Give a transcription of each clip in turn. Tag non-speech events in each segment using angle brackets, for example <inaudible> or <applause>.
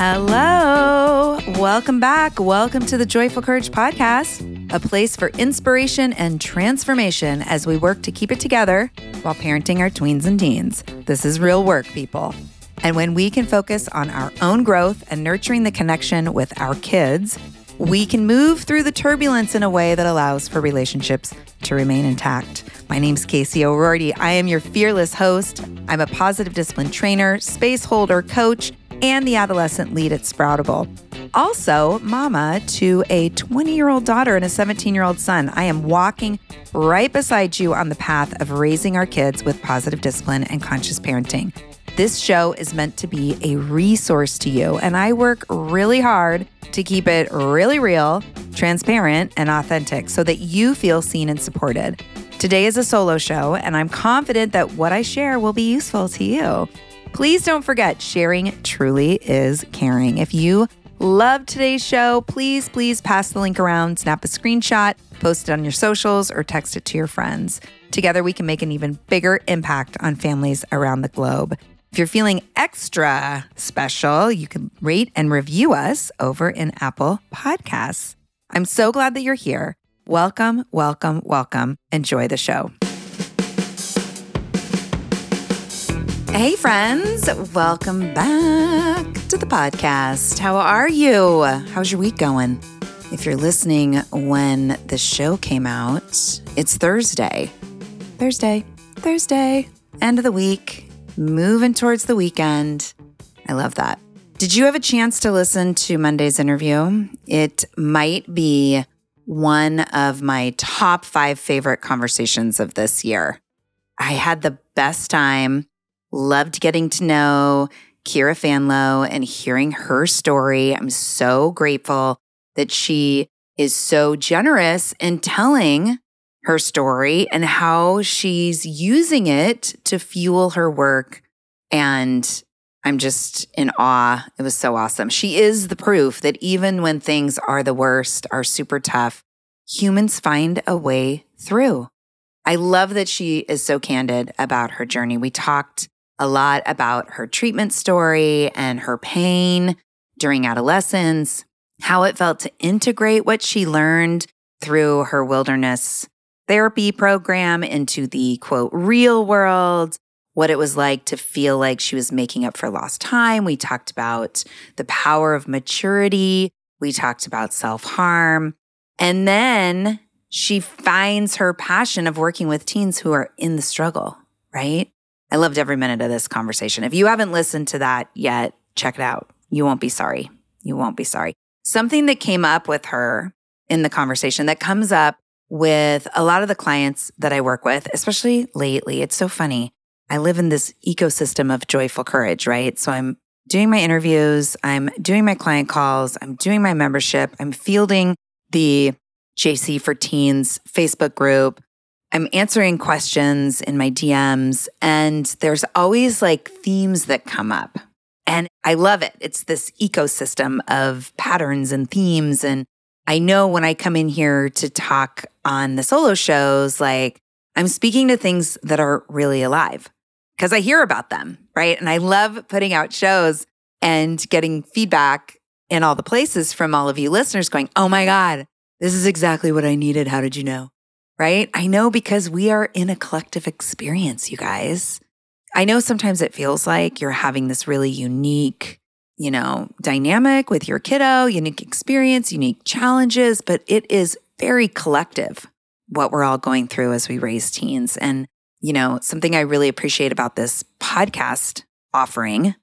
Hello. Welcome back. Welcome to the Joyful Courage Podcast, a place for inspiration and transformation as we work to keep it together while parenting our tweens and teens. This is real work, people. And when we can focus on our own growth and nurturing the connection with our kids, we can move through the turbulence in a way that allows for relationships to remain intact. My name's Casey O'Rourke. I am your fearless host. I'm a positive discipline trainer, space holder, coach, and the adolescent lead at Sproutable. Also, mama to a 20 year old daughter and a 17 year old son. I am walking right beside you on the path of raising our kids with positive discipline and conscious parenting. This show is meant to be a resource to you, and I work really hard to keep it really real, transparent, and authentic so that you feel seen and supported. Today is a solo show, and I'm confident that what I share will be useful to you. Please don't forget, sharing truly is caring. If you love today's show, please, please pass the link around, snap a screenshot, post it on your socials, or text it to your friends. Together, we can make an even bigger impact on families around the globe. If you're feeling extra special, you can rate and review us over in Apple Podcasts. I'm so glad that you're here. Welcome, welcome, welcome. Enjoy the show. Hey, friends, welcome back to the podcast. How are you? How's your week going? If you're listening when the show came out, it's Thursday. Thursday, Thursday, end of the week, moving towards the weekend. I love that. Did you have a chance to listen to Monday's interview? It might be one of my top five favorite conversations of this year. I had the best time Loved getting to know Kira Fanlo and hearing her story. I'm so grateful that she is so generous in telling her story and how she's using it to fuel her work. And I'm just in awe. It was so awesome. She is the proof that even when things are the worst, are super tough, humans find a way through. I love that she is so candid about her journey. We talked a lot about her treatment story and her pain during adolescence, how it felt to integrate what she learned through her wilderness therapy program into the quote, real world, what it was like to feel like she was making up for lost time. We talked about the power of maturity. We talked about self harm. And then she finds her passion of working with teens who are in the struggle, right? I loved every minute of this conversation. If you haven't listened to that yet, check it out. You won't be sorry. You won't be sorry. Something that came up with her in the conversation that comes up with a lot of the clients that I work with, especially lately. It's so funny. I live in this ecosystem of joyful courage, right? So I'm doing my interviews, I'm doing my client calls, I'm doing my membership, I'm fielding the JC for Teens Facebook group. I'm answering questions in my DMs, and there's always like themes that come up. And I love it. It's this ecosystem of patterns and themes. And I know when I come in here to talk on the solo shows, like I'm speaking to things that are really alive because I hear about them, right? And I love putting out shows and getting feedback in all the places from all of you listeners going, oh my God, this is exactly what I needed. How did you know? Right? I know because we are in a collective experience, you guys. I know sometimes it feels like you're having this really unique, you know, dynamic with your kiddo, unique experience, unique challenges, but it is very collective what we're all going through as we raise teens. And, you know, something I really appreciate about this podcast offering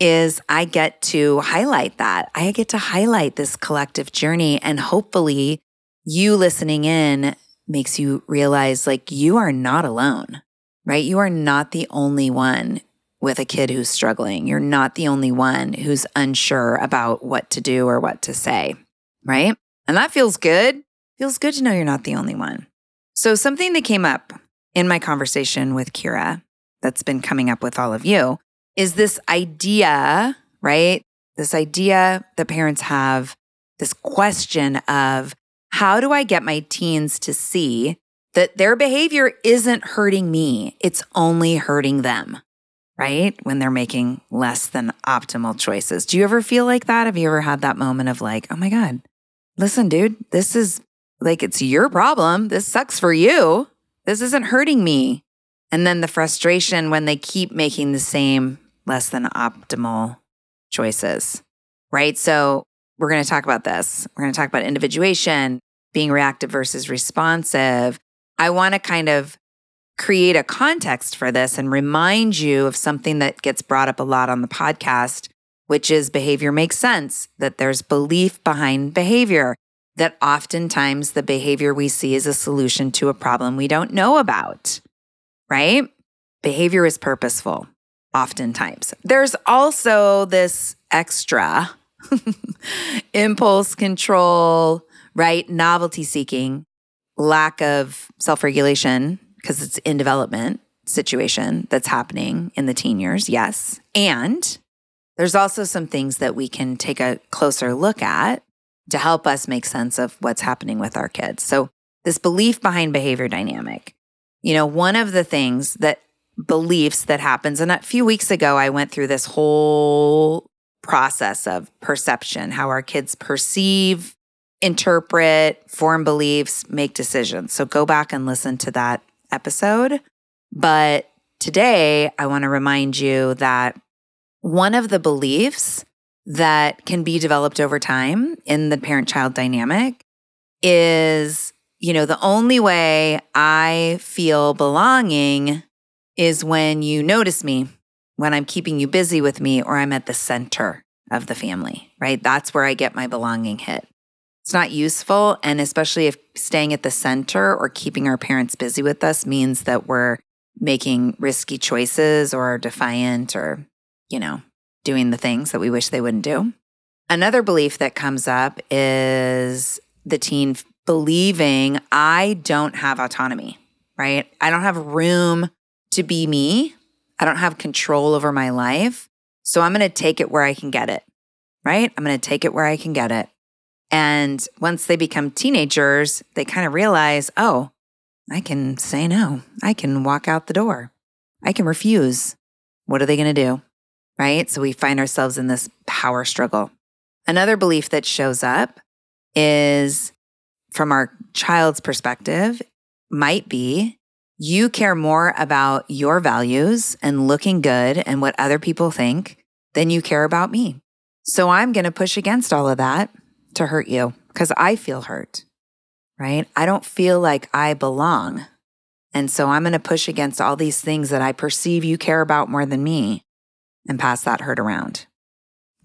is I get to highlight that. I get to highlight this collective journey and hopefully you listening in makes you realize like you are not alone, right? You are not the only one with a kid who's struggling. You're not the only one who's unsure about what to do or what to say, right? And that feels good. Feels good to know you're not the only one. So, something that came up in my conversation with Kira that's been coming up with all of you is this idea, right? This idea that parents have, this question of how do I get my teens to see that their behavior isn't hurting me? It's only hurting them, right? When they're making less than optimal choices. Do you ever feel like that? Have you ever had that moment of like, oh my God, listen, dude, this is like, it's your problem. This sucks for you. This isn't hurting me. And then the frustration when they keep making the same less than optimal choices, right? So we're going to talk about this. We're going to talk about individuation, being reactive versus responsive. I want to kind of create a context for this and remind you of something that gets brought up a lot on the podcast, which is behavior makes sense, that there's belief behind behavior, that oftentimes the behavior we see is a solution to a problem we don't know about, right? Behavior is purposeful, oftentimes. There's also this extra <laughs> impulse control, right? Novelty seeking, lack of self regulation because it's in development situation that's happening in the teen years. Yes. And there's also some things that we can take a closer look at to help us make sense of what's happening with our kids. So, this belief behind behavior dynamic, you know, one of the things that beliefs that happens, and a few weeks ago, I went through this whole process of perception, how our kids perceive, interpret, form beliefs, make decisions. So, go back and listen to that episode. But today, I want to remind you that one of the beliefs that can be developed over time in the parent child dynamic is, you know, the only way I feel belonging is when you notice me, when I'm keeping you busy with me, or I'm at the center of the family, right? That's where I get my belonging hit. It's not useful. And especially if staying at the center or keeping our parents busy with us means that we're making risky choices or defiant or, you know, doing the things that we wish they wouldn't do. Another belief that comes up is the teen believing I don't have autonomy, right? I don't have room to be me. I don't have control over my life. So I'm going to take it where I can get it, right? I'm going to take it where I can get it. And once they become teenagers, they kind of realize, oh, I can say no. I can walk out the door. I can refuse. What are they going to do? Right. So we find ourselves in this power struggle. Another belief that shows up is from our child's perspective, might be you care more about your values and looking good and what other people think than you care about me. So I'm going to push against all of that to hurt you because I feel hurt, right? I don't feel like I belong. And so I'm going to push against all these things that I perceive you care about more than me and pass that hurt around.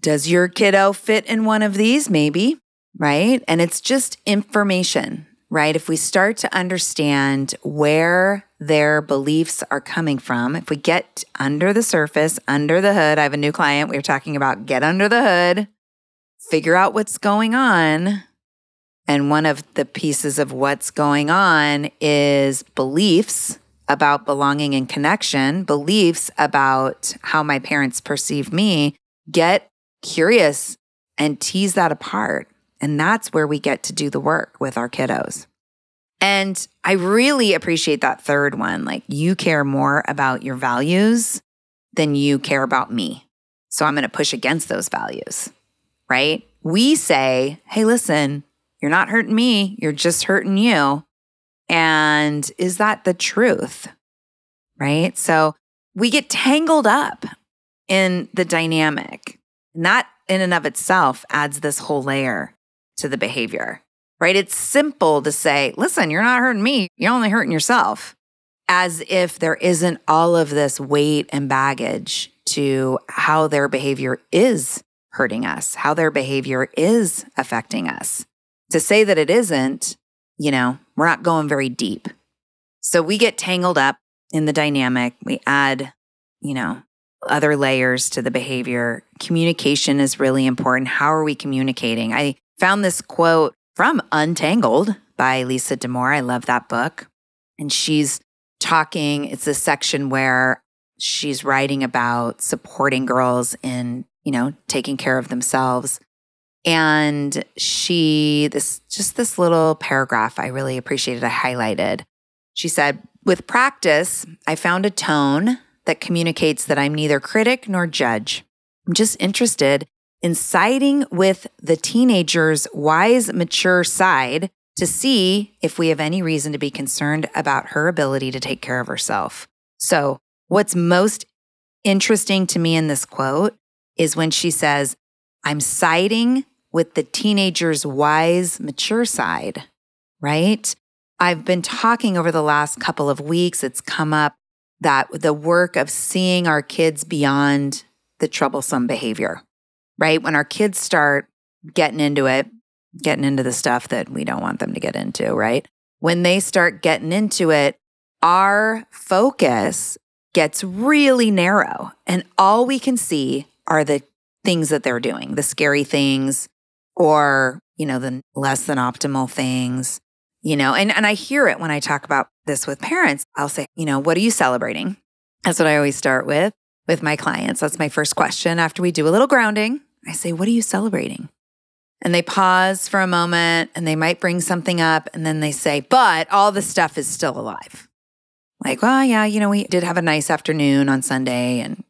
Does your kiddo fit in one of these? Maybe, right? And it's just information, right? If we start to understand where their beliefs are coming from, if we get under the surface, under the hood, I have a new client. We were talking about get under the hood figure out what's going on. And one of the pieces of what's going on is beliefs about belonging and connection, beliefs about how my parents perceive me. Get curious and tease that apart. And that's where we get to do the work with our kiddos. And I really appreciate that third one. Like, you care more about your values than you care about me. So I'm going to push against those values right? We say, hey, listen, you're not hurting me, you're just hurting you. And is that the truth? Right? So we get tangled up in the dynamic. And that in and of itself adds this whole layer to the behavior, right? It's simple to say, listen, you're not hurting me, you're only hurting yourself, as if there isn't all of this weight and baggage to how their behavior is hurting us, how their behavior is affecting us. To say that it isn't, you know, we're not going very deep. So we get tangled up in the dynamic. We add, you know, other layers to the behavior. Communication is really important. How are we communicating? I found this quote from Untangled by Lisa Damour. I love that book. And she's talking, it's a section where she's writing about supporting girls in you know, taking care of themselves. And she, this just this little paragraph I really appreciated, I highlighted. She said, with practice, I found a tone that communicates that I'm neither critic nor judge. I'm just interested in siding with the teenager's wise, mature side to see if we have any reason to be concerned about her ability to take care of herself. So, what's most interesting to me in this quote is when she says, I'm siding with the teenager's wise, mature side, right? I've been talking over the last couple of weeks, it's come up that the work of seeing our kids beyond the troublesome behavior, right? When our kids start getting into it, getting into the stuff that we don't want them to get into, right? When they start getting into it, our focus gets really narrow and all we can see are the things that they're doing, the scary things or, you know, the less than optimal things, you know, and, and I hear it when I talk about this with parents. I'll say, you know, what are you celebrating? That's what I always start with with my clients. That's my first question after we do a little grounding. I say, what are you celebrating? And they pause for a moment and they might bring something up and then they say, but all the stuff is still alive. Like, well, yeah, you know, we did have a nice afternoon on Sunday and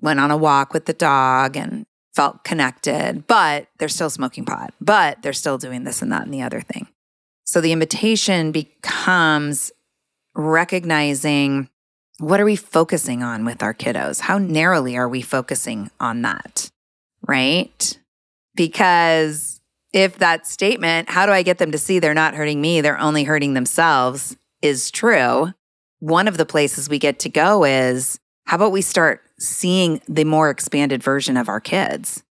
went on a walk with the dog and felt connected, but they're still smoking pot, but they're still doing this and that and the other thing. So the invitation becomes recognizing what are we focusing on with our kiddos? How narrowly are we focusing on that? Right? Because if that statement, how do I get them to see they're not hurting me, they're only hurting themselves, is true, one of the places we get to go is how about we start seeing the more expanded version of our kids,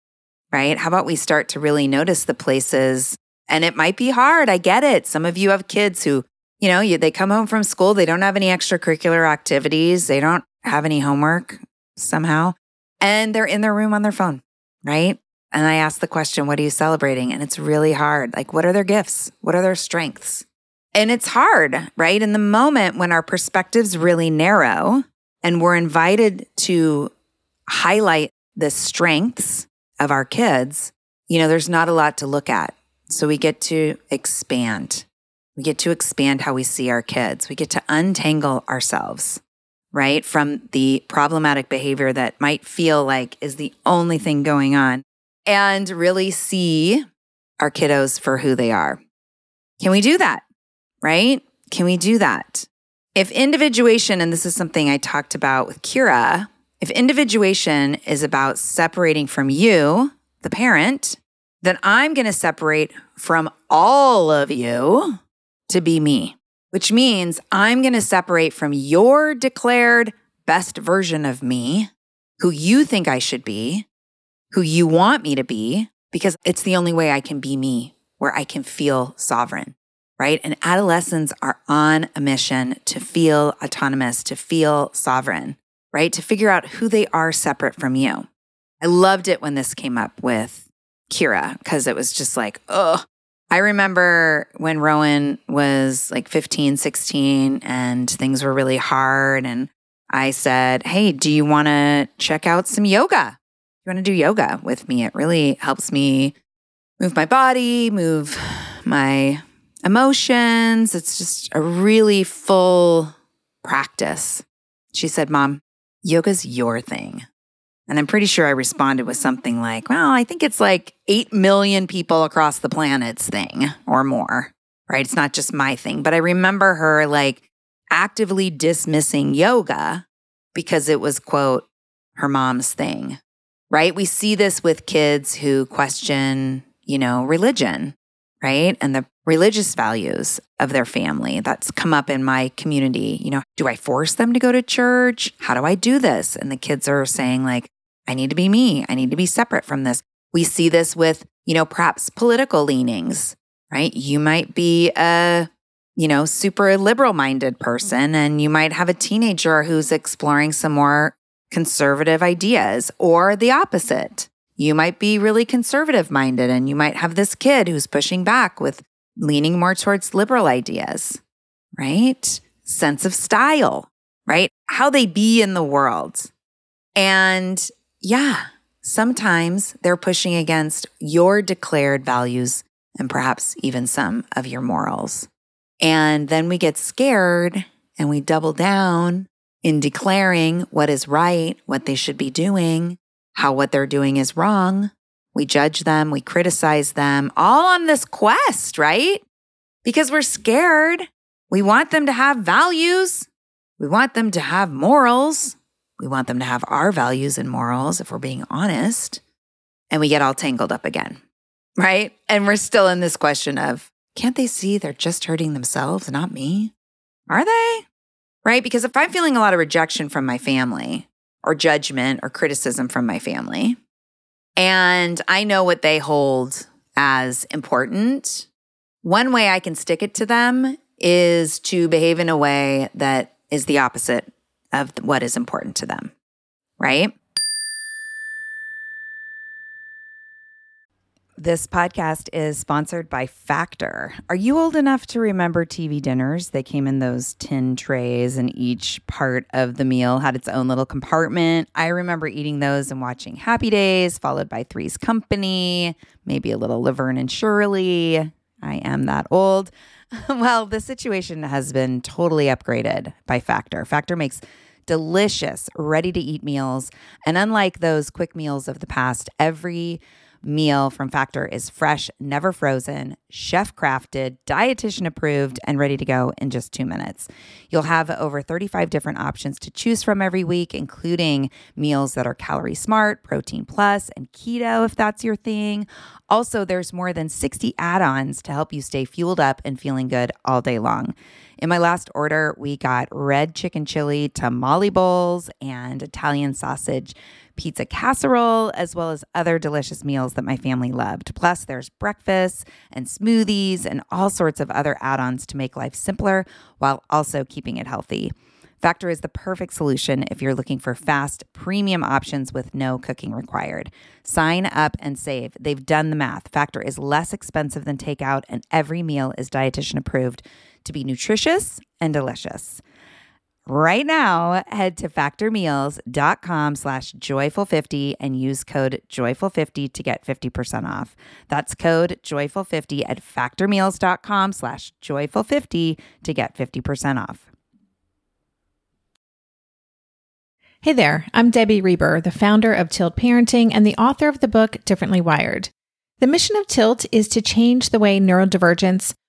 right? How about we start to really notice the places? And it might be hard. I get it. Some of you have kids who, you know, you, they come home from school, they don't have any extracurricular activities, they don't have any homework somehow, and they're in their room on their phone, right? And I ask the question, what are you celebrating? And it's really hard. Like, what are their gifts? What are their strengths? And it's hard, right? In the moment when our perspective's really narrow, and we're invited to highlight the strengths of our kids, you know, there's not a lot to look at. So we get to expand. We get to expand how we see our kids. We get to untangle ourselves, right? From the problematic behavior that might feel like is the only thing going on and really see our kiddos for who they are. Can we do that? Right? Can we do that? If individuation, and this is something I talked about with Kira, if individuation is about separating from you, the parent, then I'm going to separate from all of you to be me, which means I'm going to separate from your declared best version of me, who you think I should be, who you want me to be, because it's the only way I can be me, where I can feel sovereign right? And adolescents are on a mission to feel autonomous, to feel sovereign, right? To figure out who they are separate from you. I loved it when this came up with Kira because it was just like, oh, I remember when Rowan was like 15, 16 and things were really hard. And I said, Hey, do you want to check out some yoga? You want to do yoga with me? It really helps me move my body, move my emotions. It's just a really full practice. She said, Mom, yoga's your thing. And I'm pretty sure I responded with something like, Well, I think it's like 8 million people across the planet's thing or more, right? It's not just my thing. But I remember her like actively dismissing yoga because it was, quote, her mom's thing, right? We see this with kids who question, you know, religion, right? And the religious values of their family. That's come up in my community. You know, do I force them to go to church? How do I do this? And the kids are saying, like, I need to be me. I need to be separate from this. We see this with, you know, perhaps political leanings, right? You might be a, you know, super liberal minded person, mm-hmm. and you might have a teenager who's exploring some more conservative ideas, or the opposite. You might be really conservative minded, and you might have this kid who's pushing back with leaning more towards liberal ideas, right? Sense of style, right? How they be in the world. And yeah, sometimes they're pushing against your declared values and perhaps even some of your morals. And then we get scared and we double down in declaring what is right, what they should be doing, how what they're doing is wrong. We judge them, we criticize them, all on this quest, right? Because we're scared. We want them to have values. We want them to have morals. We want them to have our values and morals, if we're being honest. And we get all tangled up again, right? And we're still in this question of can't they see they're just hurting themselves, not me? Are they? Right? Because if I'm feeling a lot of rejection from my family, or judgment or criticism from my family, and I know what they hold as important, one way I can stick it to them is to behave in a way that is the opposite of what is important to them, right? This podcast is sponsored by Factor. Are you old enough to remember TV dinners? They came in those tin trays, and each part of the meal had its own little compartment. I remember eating those and watching Happy Days, followed by Three's Company, maybe a little Laverne and Shirley. I am that old. <laughs> well, the situation has been totally upgraded by Factor. Factor makes delicious, ready to eat meals. And unlike those quick meals of the past, every meal from Factor is fresh, never frozen, chef crafted, dietitian approved, and ready to go in just two minutes. You'll have over 35 different options to choose from every week, including meals that are calorie smart, protein plus, and keto if that's your thing. Also, there's more than 60 add ons to help you stay fueled up and feeling good all day long. In my last order, we got red chicken chili tamale bowls and Italian sausage pizza casserole, as well as other delicious meals that my family loved. Plus, there's breakfast and smoothies and all sorts of other add ons to make life simpler while also keeping it healthy. Factor is the perfect solution if you're looking for fast, premium options with no cooking required. Sign up and save. They've done the math. Factor is less expensive than takeout, and every meal is dietitian approved to be nutritious and delicious. Right now, head to factormeals.com slash joyful50 and use code joyful50 to get 50% off. That's code joyful50 at factormeals.com slash joyful50 to get 50% off. Hey there, I'm Debbie Reber, the founder of Tilt Parenting and the author of the book Differently Wired. The mission of Tilt is to change the way neurodivergence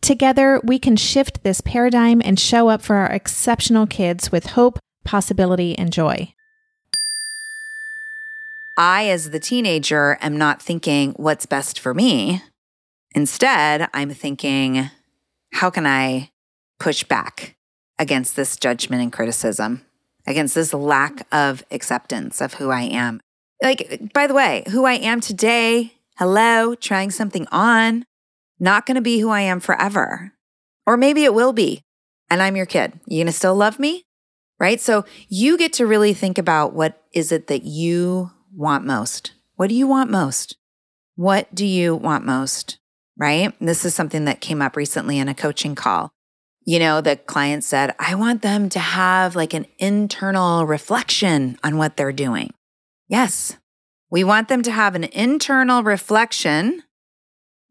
Together, we can shift this paradigm and show up for our exceptional kids with hope, possibility, and joy. I, as the teenager, am not thinking what's best for me. Instead, I'm thinking, how can I push back against this judgment and criticism? against this lack of acceptance of who I am. Like, by the way, who I am today, hello, trying something on, not going to be who I am forever. Or maybe it will be, and I'm your kid. You going to still love me? Right? So you get to really think about what is it that you want most? What do you want most? What do you want most? Right? This is something that came up recently in a coaching call you know, the client said, I want them to have like an internal reflection on what they're doing. Yes, we want them to have an internal reflection,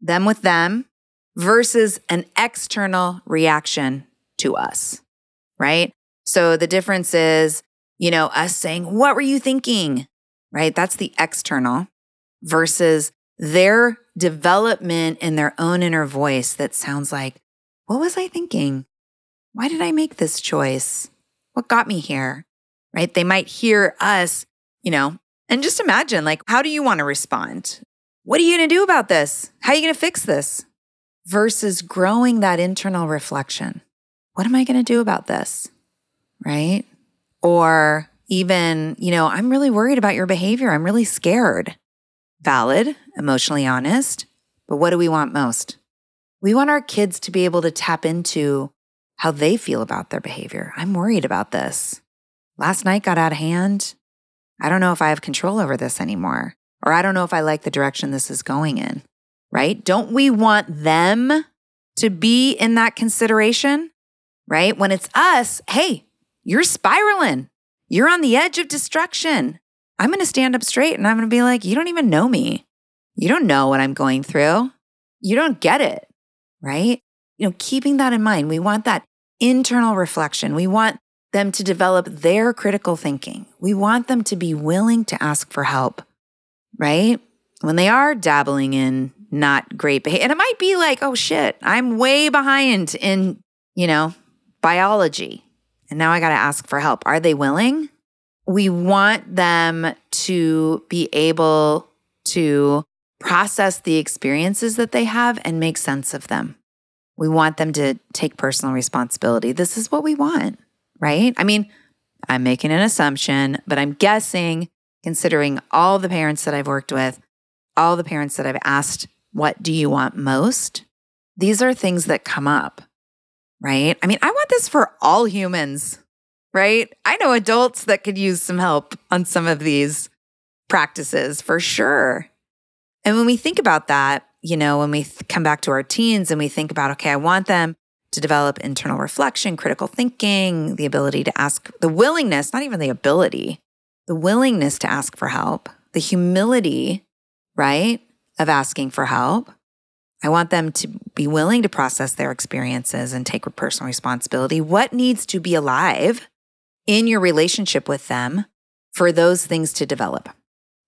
them with them, versus an external reaction to us, right? So the difference is, you know, us saying, What were you thinking? Right? That's the external versus their development in their own inner voice that sounds like, what was I thinking? Why did I make this choice? What got me here? Right? They might hear us, you know, And just imagine, like, how do you want to respond? What are you going to do about this? How are you going to fix this? Versus growing that internal reflection. What am I going to do about this? Right? Or even, you know, I'm really worried about your behavior. I'm really scared. Valid, emotionally honest. But what do we want most? We want our kids to be able to tap into how they feel about their behavior. I'm worried about this. Last night got out of hand. I don't know if I have control over this anymore, or I don't know if I like the direction this is going in, right? Don't we want them to be in that consideration, right? When it's us, hey, you're spiraling. You're on the edge of destruction. I'm going to stand up straight and I'm going to be like, you don't even know me. You don't know what I'm going through. You don't get it, right? You know, keeping that in mind, we want that internal reflection. We want them to develop their critical thinking. We want them to be willing to ask for help, right? When they are dabbling in not great behavior, and it might be like, oh shit, I'm way behind in, you know, biology. And now I got to ask for help. Are they willing? We want them to be able to process the experiences that they have and make sense of them. We want them to take personal responsibility. This is what we want, right? I mean, I'm making an assumption, but I'm guessing, considering all the parents that I've worked with, all the parents that I've asked, what do you want most? These are things that come up, right? I mean, I want this for all humans, right? I know adults that could use some help on some of these practices for sure. And when we think about that, you know, when we th- come back to our teens and we think about, okay, I want them to develop internal reflection, critical thinking, the ability to ask, the willingness, not even the ability, the willingness to ask for help, the humility, right, of asking for help. I want them to be willing to process their experiences and take personal responsibility. What needs to be alive in your relationship with them for those things to develop,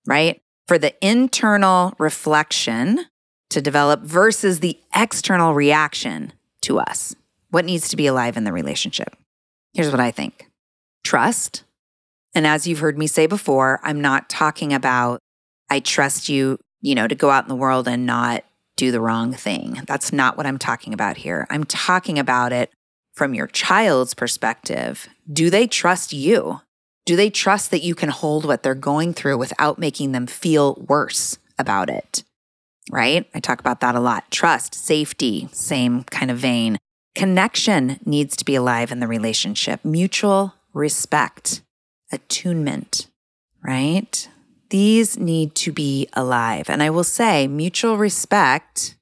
right? For the internal reflection to develop versus the external reaction to us. What needs to be alive in the relationship? Here's what I think trust. And as you've heard me say before, I'm not talking about I trust you, you know, to go out in the world and not do the wrong thing. That's not what I'm talking about here. I'm talking about it from your child's perspective. Do they trust you? Do they trust that you can hold what they're going through without making them feel worse about it? right? I talk about that a lot. Trust, safety, same kind of vein. Connection needs to be alive in the relationship, mutual respect, attunement, right? These need to be alive. And I will say, mutual respect,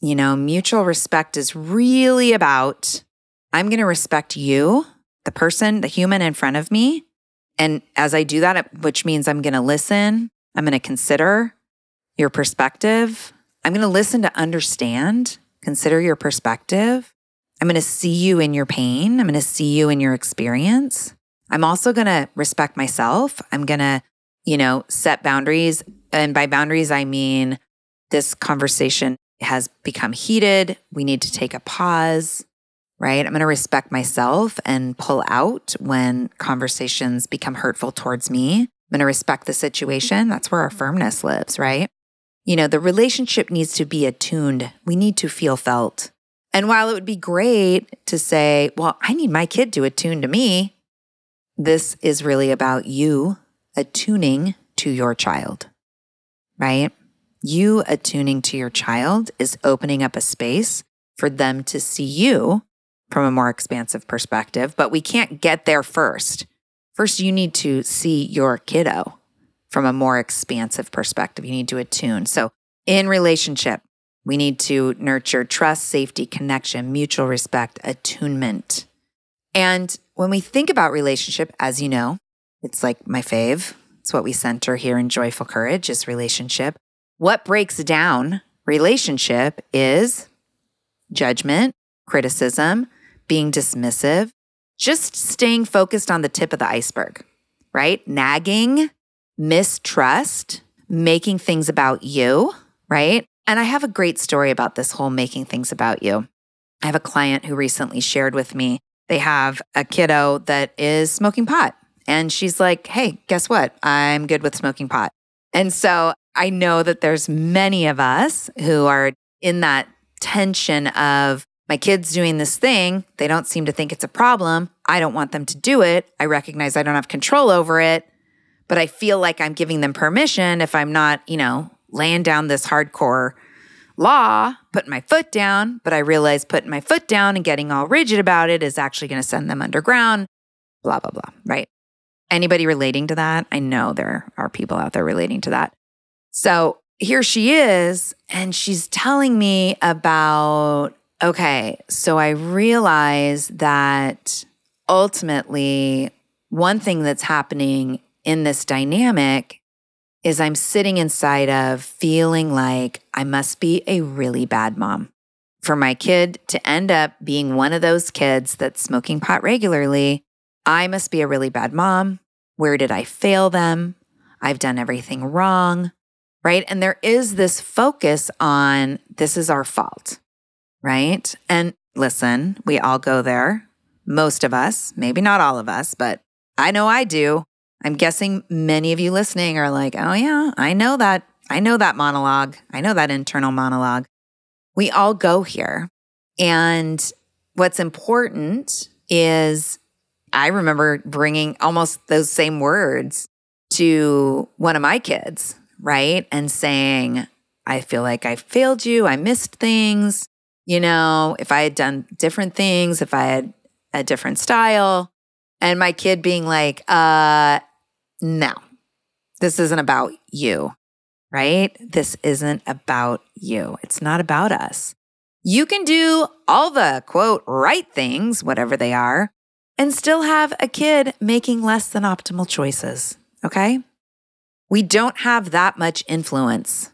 you know, mutual respect is really about I'm going to respect you, the person, the human in front of me. And as I do that, which means I'm going to listen, I'm going to consider, your perspective. I'm going to listen to understand, consider your perspective. I'm going to see you in your pain. I'm going to see you in your experience. I'm also going to respect myself. I'm going to, you know, set boundaries. And by boundaries, I mean this conversation has become heated. We need to take a pause, right? I'm going to respect myself and pull out when conversations become hurtful towards me. I'm going to respect the situation. That's where our firmness lives, right? You know, the relationship needs to be attuned. We need to feel felt. And while it would be great to say, well, I need my kid to attune to me, this is really about you attuning to your child, right? You attuning to your child is opening up a space for them to see you from a more expansive perspective, but we can't get there first. First, you need to see your kiddo from a more expansive perspective. You need to attune. So, in relationship, we need to nurture trust, safety, connection, mutual respect, attunement. And when we think about relationship, as you know, it's like my fave. It's what we center here in Joyful Courage is relationship. What breaks down relationship is judgment, criticism, being dismissive, just staying focused on the tip of the iceberg, right? Nagging, mistrust, making things about you, right? And I have a great story about this whole making things about you. I have a client who recently shared with me they have a kiddo that is smoking pot And she's like, hey, guess what? I'm good with smoking pot. And so I know that there's many of us who are in that tension of my kids doing this thing. They don't seem to think it's a problem. I don't want them to do it. I recognize I don't have control over it, but I feel like I'm giving them permission if I'm not, you know, laying down this hardcore law, putting my foot down. But I realize putting my foot down and getting all rigid about it is actually going to send them underground, blah, blah, blah. Right. Anybody relating to that? I know there are people out there relating to that. So here she is, and she's telling me about okay, so I realize that ultimately, one thing that's happening in this dynamic is I'm sitting inside of feeling like I must be a really bad mom. For my kid to end up being one of those kids that's smoking pot regularly, I must be a really bad mom. Where did I fail them? I've done everything wrong right? And there is this focus on this is our fault, right? And listen, we all go there. Most of us, maybe not all of us, but I know I do. I'm guessing many of you listening are like, oh, yeah, I know that. I know that monologue. I know that internal monologue. We all go here. And what's important is I remember bringing almost those same words to one of my kids right? And saying, I feel like I failed you, I missed things. You know, if I had done different things, if I had a different style, and my kid being like, uh, no, this isn't about you, right? This isn't about you. It's not about us. You can do all the quote right things, whatever they are, and still have a kid making less than optimal choices. Okay. We don't have that much influence.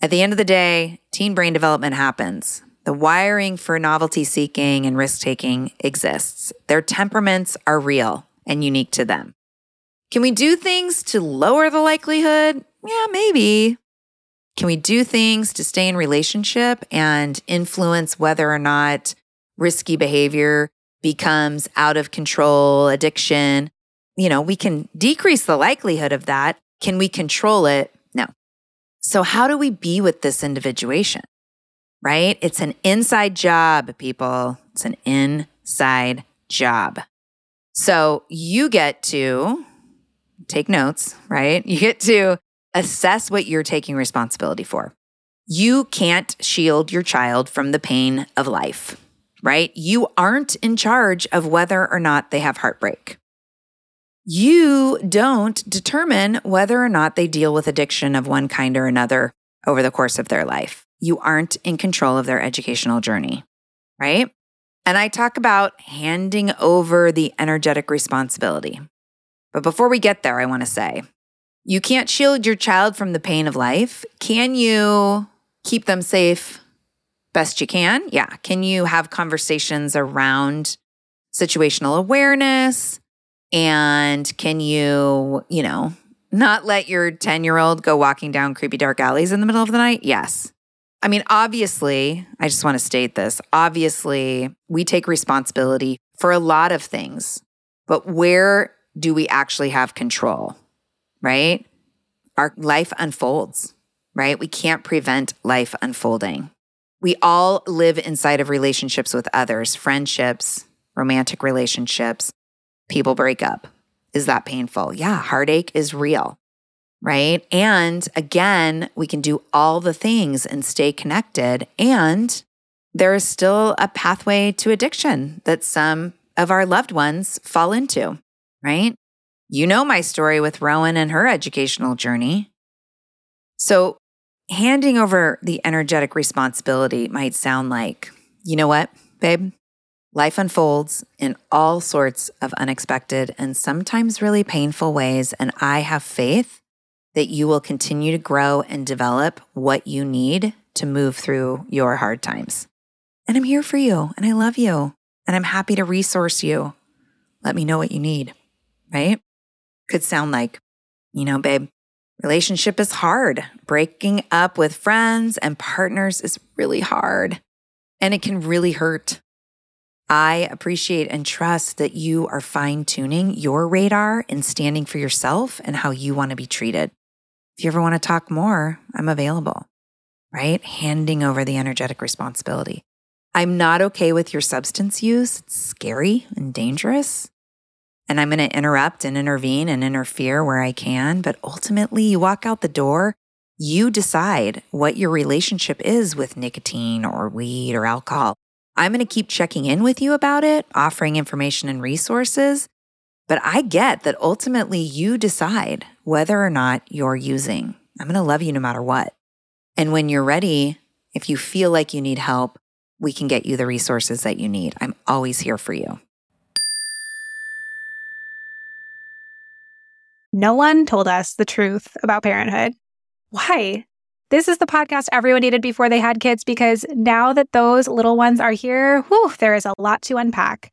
At the end of the day, teen brain development happens. The wiring for novelty seeking and risk taking exists. Their temperaments are real and unique to them. Can we do things to lower the likelihood? Yeah, maybe. Can we do things to stay in relationship and influence whether or not risky behavior becomes out of control, addiction? You know, we can decrease the likelihood of that can we control it? No. So, how do we be with this individuation? Right? It's an inside job, people. It's an inside job. So, you get to take notes, right? You get to assess what you're taking responsibility for. You can't shield your child from the pain of life, right? You aren't in charge of whether or not they have heartbreak you don't determine whether or not they deal with addiction of one kind or another over the course of their life. You aren't in control of their educational journey, right? And I talk about handing over the energetic responsibility. But before we get there, I want to say you can't shield your child from the pain of life. Can you keep them safe best you can? Yeah. Can you have conversations around situational awareness? And can you, you know, not let your 10 year old go walking down creepy dark alleys in the middle of the night? Yes. I mean, obviously, I just want to state this. Obviously, we take responsibility for a lot of things, but where do we actually have control? Right? Our life unfolds, right? We can't prevent life unfolding. We all live inside of relationships with others, friendships, romantic relationships people break up. Is that painful? Yeah, heartache is real, right? And again, we can do all the things and stay connected. And there is still a pathway to addiction that some of our loved ones fall into, right? You know my story with Rowan and her educational journey. So, handing over the energetic responsibility might sound like, you know what, babe? Life unfolds in all sorts of unexpected and sometimes really painful ways. And I have faith that you will continue to grow and develop what you need to move through your hard times. And I'm here for you and I love you and I'm happy to resource you. Let me know what you need, right? Could sound like, you know, babe, relationship is hard. Breaking up with friends and partners is really hard and it can really hurt. I appreciate and trust that you are fine tuning your radar and standing for yourself and how you want to be treated. If you ever want to talk more, I'm available, right? Handing over the energetic responsibility. I'm not okay with your substance use. It's scary and dangerous. And I'm going to interrupt and intervene and interfere where I can. But ultimately, you walk out the door, you decide what your relationship is with nicotine or weed or alcohol. I'm going to keep checking in with you about it, offering information and resources. But I get that ultimately you decide whether or not you're using. I'm going to love you no matter what. And when you're ready, if you feel like you need help, we can get you the resources that you need. I'm always here for you. No one told us the truth about parenthood. Why? This is the podcast everyone needed before they had kids because now that those little ones are here, whew, there is a lot to unpack.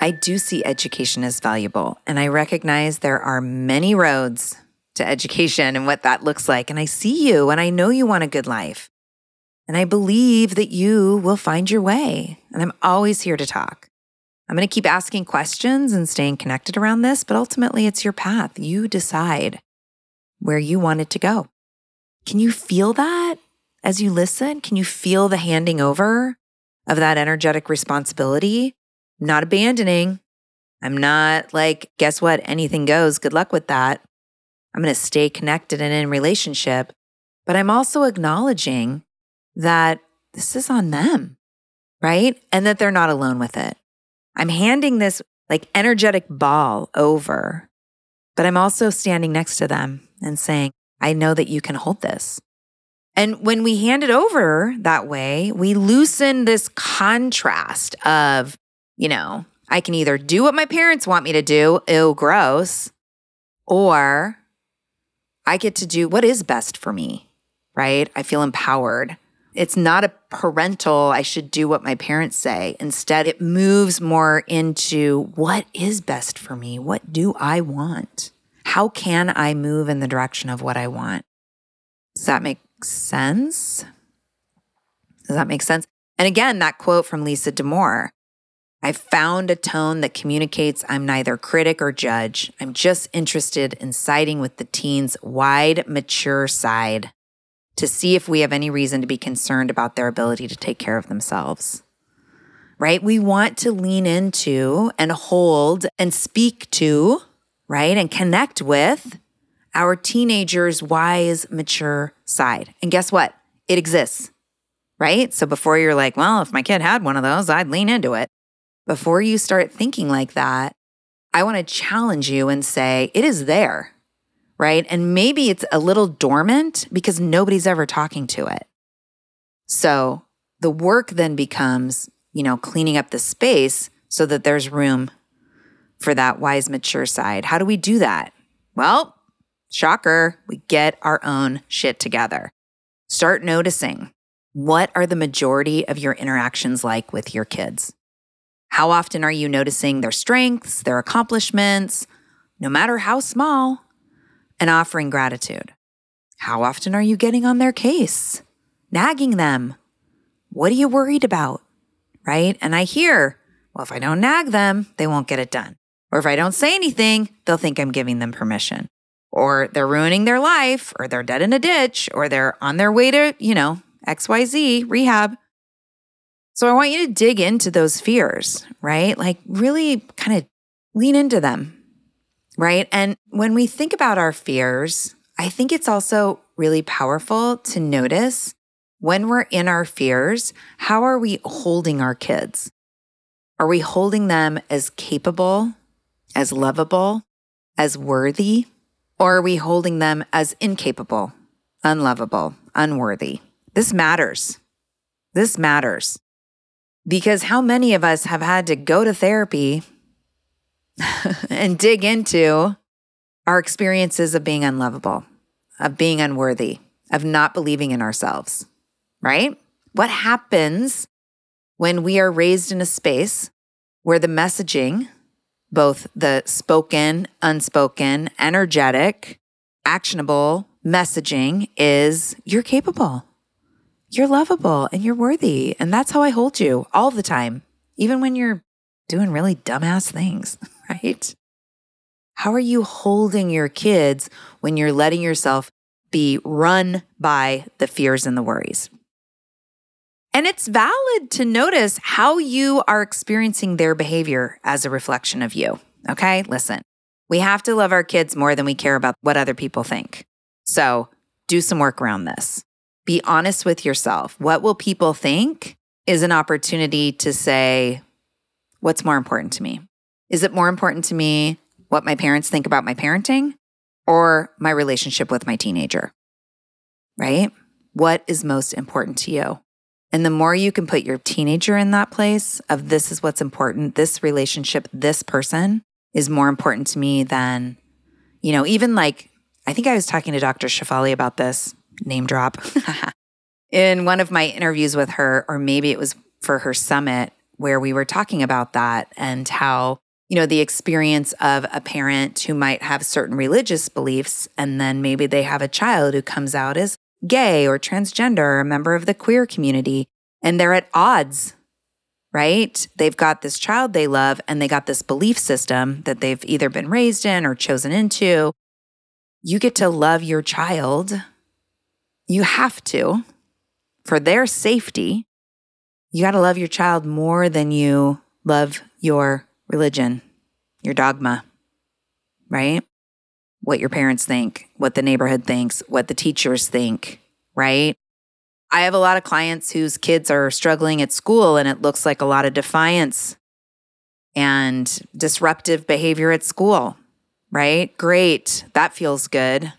I do see education as valuable, and I recognize there are many roads to education and what that looks like. And I see you, and I know you want a good life. And I believe that you will find your way. And I'm always here to talk. I'm going to keep asking questions and staying connected around this, but ultimately it's your path. You decide where you want it to go. Can you feel that as you listen? Can you feel the handing over of that energetic responsibility? Not abandoning. I'm not like, guess what? Anything goes. Good luck with that. I'm going to stay connected and in relationship. But I'm also acknowledging that this is on them, right? And that they're not alone with it. I'm handing this like energetic ball over, but I'm also standing next to them and saying, I know that you can hold this. And when we hand it over that way, we loosen this contrast of you know, I can either do what my parents want me to do, ew, gross, or I get to do what is best for me, right? I feel empowered. It's not a parental, I should do what my parents say. Instead, it moves more into what is best for me? What do I want? How can I move in the direction of what I want? Does that make sense? Does that make sense? And again, that quote from Lisa Damour I found a tone that communicates I'm neither critic or judge. I'm just interested in siding with the teen's wide, mature side to see if we have any reason to be concerned about their ability to take care of themselves. Right? We want to lean into and hold and speak to, right? And connect with our teenager's wise, mature side. And guess what? It exists, right? So before you're like, well, if my kid had one of those, I'd lean into it before you start thinking like that, I want to challenge you and say it is there, right? And maybe it's a little dormant because nobody's ever talking to it. So the work then becomes, you know, cleaning up the space so that there's room for that wise, mature side. How do we do that? Well, shocker, we get our own shit together. Start noticing what are the majority of your interactions like with your kids? How often are you noticing their strengths, their accomplishments, no matter how small, and offering gratitude? How often are you getting on their case, nagging them? What are you worried about? Right? And I hear, well, if I don't nag them, they won't get it done. Or if I don't say anything, they'll think I'm giving them permission. Or they're ruining their life, or they're dead in a ditch, or they're on their way to, you know, XYZ rehab. So I want you to dig into those fears, right? Like really kind of lean into them, right? And when we think about our fears, I think it's also really powerful to notice when we're in our fears, how are we holding our kids? Are we holding them as capable, as lovable, as worthy? Or are we holding them as incapable, unlovable, unworthy? This matters. This matters. Because how many of us have had to go to therapy <laughs> and dig into our experiences of being unlovable, of being unworthy, of not believing in ourselves, right? What happens when we are raised in a space where the messaging, both the spoken, unspoken, energetic, actionable messaging is you're capable, you're lovable and you're worthy. And that's how I hold you all the time, even when you're doing really dumbass things, <laughs> right? How are you holding your kids when you're letting yourself be run by the fears and the worries? And it's valid to notice how you are experiencing their behavior as a reflection of you. Okay, listen, we have to love our kids more than we care about what other people think. So do some work around this be honest with yourself. What will people think is an opportunity to say, what's more important to me? Is it more important to me what my parents think about my parenting or my relationship with my teenager? Right? What is most important to you? And the more you can put your teenager in that place of this is what's important, this relationship, this person is more important to me than, you know, even like, I think I was talking to Dr. Shefali about this name drop, <laughs> in one of my interviews with her, or maybe it was for her summit, where we were talking about that and how, you know, the experience of a parent who might have certain religious beliefs, and then maybe they have a child who comes out as gay or transgender or a member of the queer community, and they're at odds right? They've got this child they love and they got this belief system that they've either been raised in or chosen into. You get to love your child you have to, for their safety, you got to love your child more than you love your religion, your dogma, right? What your parents think, what the neighborhood thinks, what the teachers think, right? I have a lot of clients whose kids are struggling at school and it looks like a lot of defiance and disruptive behavior at school, right? Great. That feels good.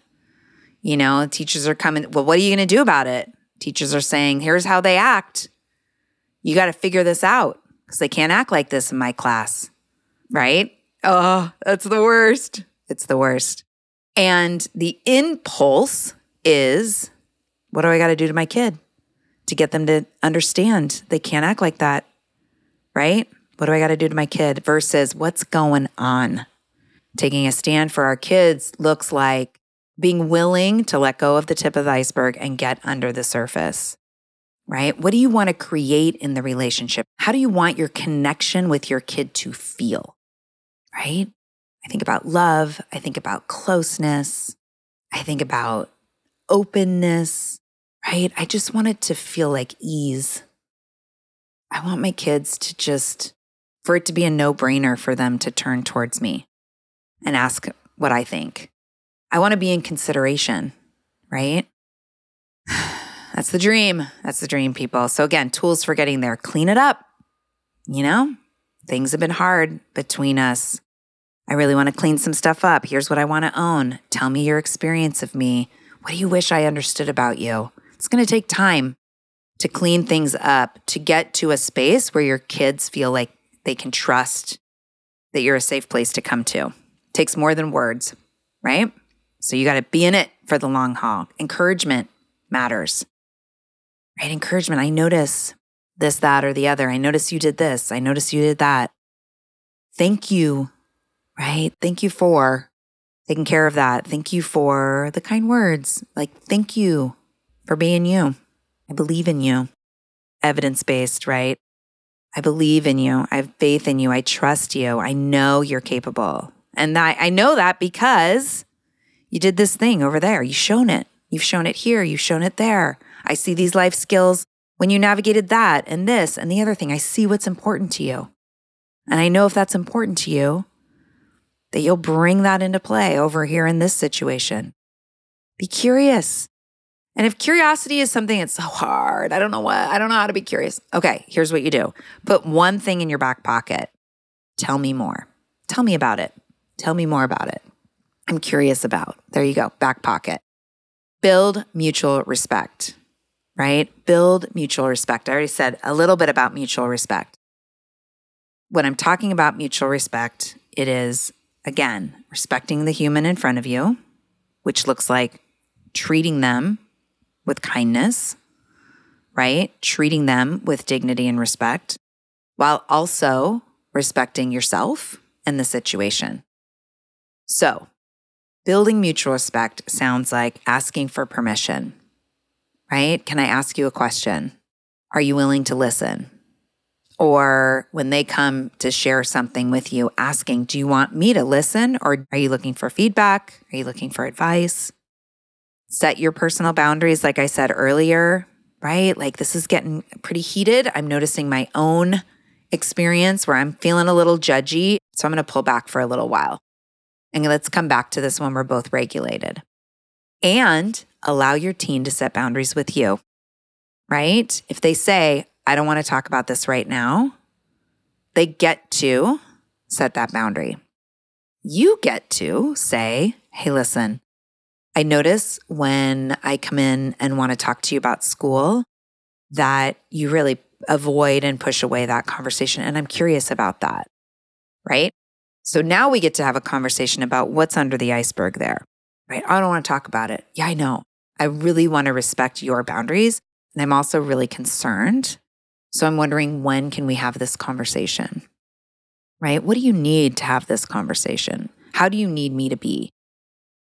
You know, teachers are coming, well, what are you going to do about it? Teachers are saying, here's how they act. You got to figure this out because they can't act like this in my class, right? Oh, that's the worst. It's the worst. And the impulse is what do I got to do to my kid to get them to understand they can't act like that, right? What do I got to do to my kid versus what's going on? Taking a stand for our kids looks like being willing to let go of the tip of the iceberg and get under the surface, right? What do you want to create in the relationship? How do you want your connection with your kid to feel, right? I think about love. I think about closeness. I think about openness, right? I just want it to feel like ease. I want my kids to just, for it to be a no brainer for them to turn towards me and ask what I think. I want to be in consideration, right? <sighs> That's the dream. That's the dream, people. So, again, tools for getting there clean it up. You know, things have been hard between us. I really want to clean some stuff up. Here's what I want to own. Tell me your experience of me. What do you wish I understood about you? It's going to take time. to clean things up, to get to a space where your kids feel like they can trust that you're a safe place to come to. It takes more than words, right? So you got to be in it for the long haul. Encouragement matters, right? Encouragement. I notice this, that, or the other. I notice you did this. I notice you did that. Thank you, right? Thank you for taking care of that. Thank you for the kind words. Like, thank you for being you. I believe in you. Evidence based, right? I believe in you. I have faith in you. I trust you. I know you're capable. And I, I know that because you did this thing over there. You've shown it. You've shown it here. You've shown it there. I see these life skills when you navigated that and this and the other thing. I see what's important to you. And I know if that's important to you, that you'll bring that into play over here in this situation. Be curious. And if curiosity is something that's so hard, I don't know what, I don't know how to be curious. Okay, here's what you do put one thing in your back pocket. Tell me more. Tell me about it. Tell me more about it. I'm curious about. There you go, back pocket. Build mutual respect, right? Build mutual respect. I already said a little bit about mutual respect. When I'm talking about mutual respect, it is, again, respecting the human in front of you, which looks like treating them with kindness, right? Treating them with dignity and respect, while also respecting yourself and the situation. So, building mutual respect sounds like asking for permission, right? Can I ask you a question? Are you willing to listen? Or when they come to share something with you, asking, Do you want me to listen? Or are you looking for feedback? Are you looking for advice? set your personal boundaries, like I said earlier, right? Like this is getting pretty heated. I'm noticing my own experience where I'm feeling a little judgy. So I'm going to pull back for a little while. And let's come back to this when we're both regulated. And allow your teen to set boundaries with you, right? If they say, I don't want to talk about this right now, they get to set that boundary. You get to say, hey, listen, I notice when I come in and want to talk to you about school that you really avoid and push away that conversation. And I'm curious about that. Right. So now we get to have a conversation about what's under the iceberg there. Right. I don't want to talk about it. Yeah, I know. I really want to respect your boundaries. And I'm also really concerned. So I'm wondering when can we have this conversation? Right. What do you need to have this conversation? How do you need me to be?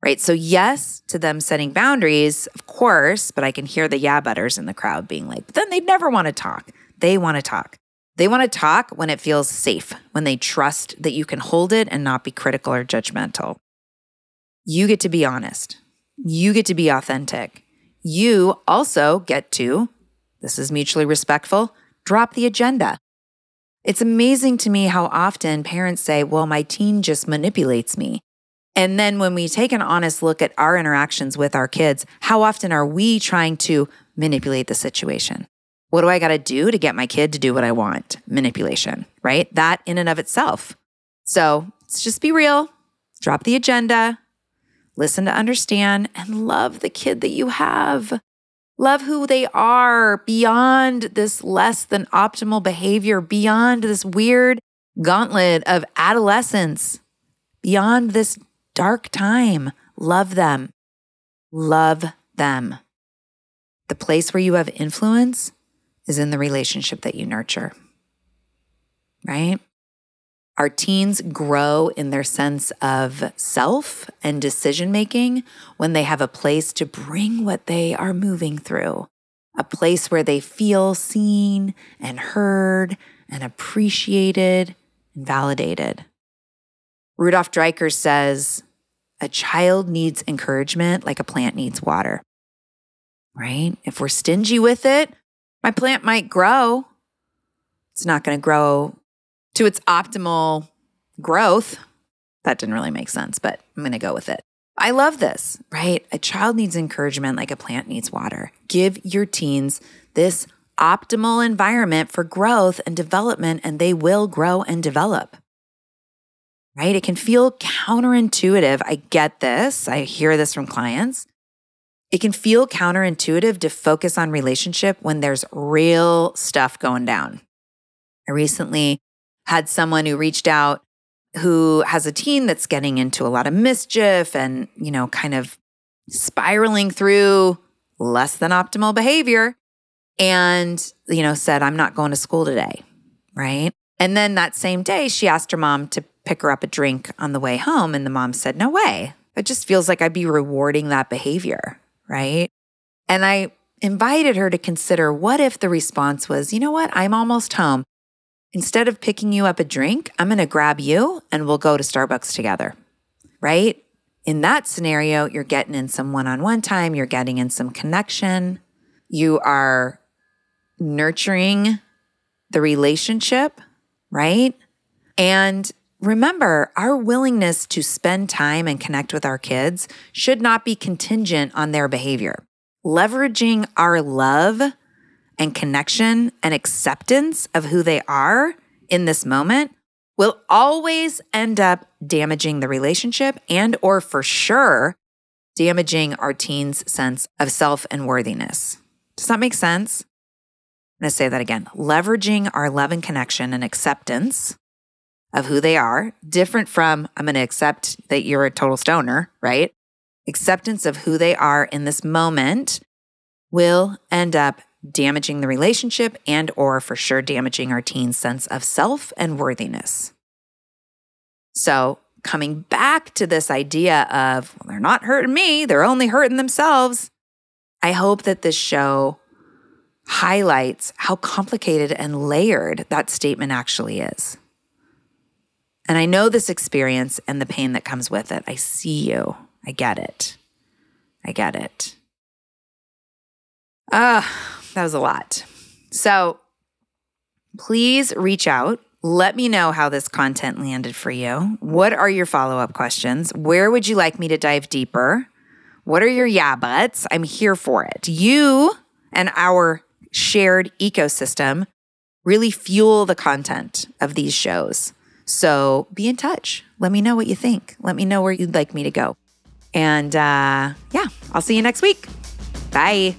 right? So, yes to them setting boundaries, of course, but I can hear the yeah butters in the crowd being like, but then they'd never want to talk. They want to talk. They want to talk when it feels safe, when they trust that you can hold it and not be critical or judgmental. You get to be honest. You get to be authentic. You also get to, this is mutually respectful, drop the agenda. It's amazing to me how often parents say, well, my teen just manipulates me. And then when we take an honest look at our interactions with our kids, how often are we trying to manipulate the situation? What do I got to do to get my kid to do what I want? Manipulation, right? That in and of itself. So let's just be real, drop the agenda, listen to understand, and love the kid that you have. Love who they are beyond this less than optimal behavior, beyond this weird gauntlet of adolescence, beyond this dark time. Love them. Love them. The place where you have influence is in the relationship that you nurture, right? Our teens grow in their sense of self and decision making when they have a place to bring what they are moving through, a place where they feel seen and heard and appreciated and validated. Rudolf Dreikurs says, a child needs encouragement like a plant needs water, right? If we're stingy with it, my plant might grow. It's not going to grow to its optimal growth. That didn't really make sense, but I'm going to go with it. I love this, right? A child needs encouragement like a plant needs water. Give your teens this optimal environment for growth and development, and they will grow and develop right? It can feel counterintuitive. I get this. I hear this from clients. It can feel counterintuitive to focus on relationship when there's real stuff going down. I recently had someone who reached out who has a teen that's getting into a lot of mischief and, you know, kind of spiraling through less than optimal behavior and, you know, said, I'm not going to school today. Right. And then that same day, she asked her mom to pick her up a drink on the way home. And the mom said, No way. It just feels like I'd be rewarding that behavior. Right. And I invited her to consider what if the response was, You know what? I'm almost home. Instead of picking you up a drink, I'm going to grab you and we'll go to Starbucks together. Right. In that scenario, you're getting in some one on one time, you're getting in some connection, you are nurturing the relationship, right? And remember, our willingness to spend time and connect with our kids should not be contingent on their behavior. Leveraging our love and connection and acceptance of who they are in this moment will always end up damaging the relationship and or for sure damaging our teens sense of self and worthiness. Does that make sense? I'm going to say that again. Leveraging our love and connection and acceptance of who they are, different from I'm going to accept that you're a total stoner, right? Acceptance of who they are in this moment will end up damaging the relationship and or for sure damaging our teen's sense of self and worthiness. So, coming back to this idea of well, they're not hurting me, they're only hurting themselves. I hope that this show highlights how complicated and layered that statement actually is. And I know this experience and the pain that comes with it. I see you. I get it. I get it. Ah, uh, that was a lot. So please reach out. Let me know how this content landed for you. What are your follow up questions? Where would you like me to dive deeper? What are your yeah buts? I'm here for it. You and our shared ecosystem really fuel the content of these shows. So be in touch. Let me know what you think. Let me know where you'd like me to go. And uh, yeah, I'll see you next week. Bye.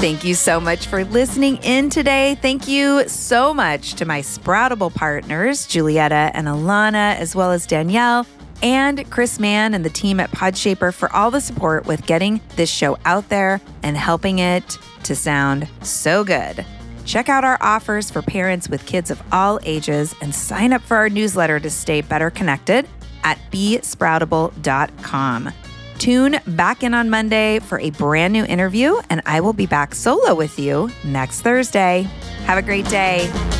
Thank you so much for listening in today. Thank you so much to my Sproutable partners, Julietta and Alana, as well as Danielle and Chris Mann and the team at Podshaper for all the support with getting this show out there and helping it to sound so good. Check out our offers for parents with kids of all ages and sign up for our newsletter to stay better connected at besproutable.com. Tune back in on Monday for a brand new interview, and I will be back solo with you next Thursday. Have a great day.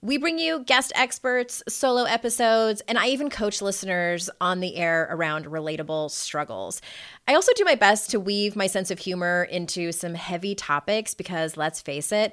We bring you guest experts, solo episodes, and I even coach listeners on the air around relatable struggles. I also do my best to weave my sense of humor into some heavy topics because let's face it,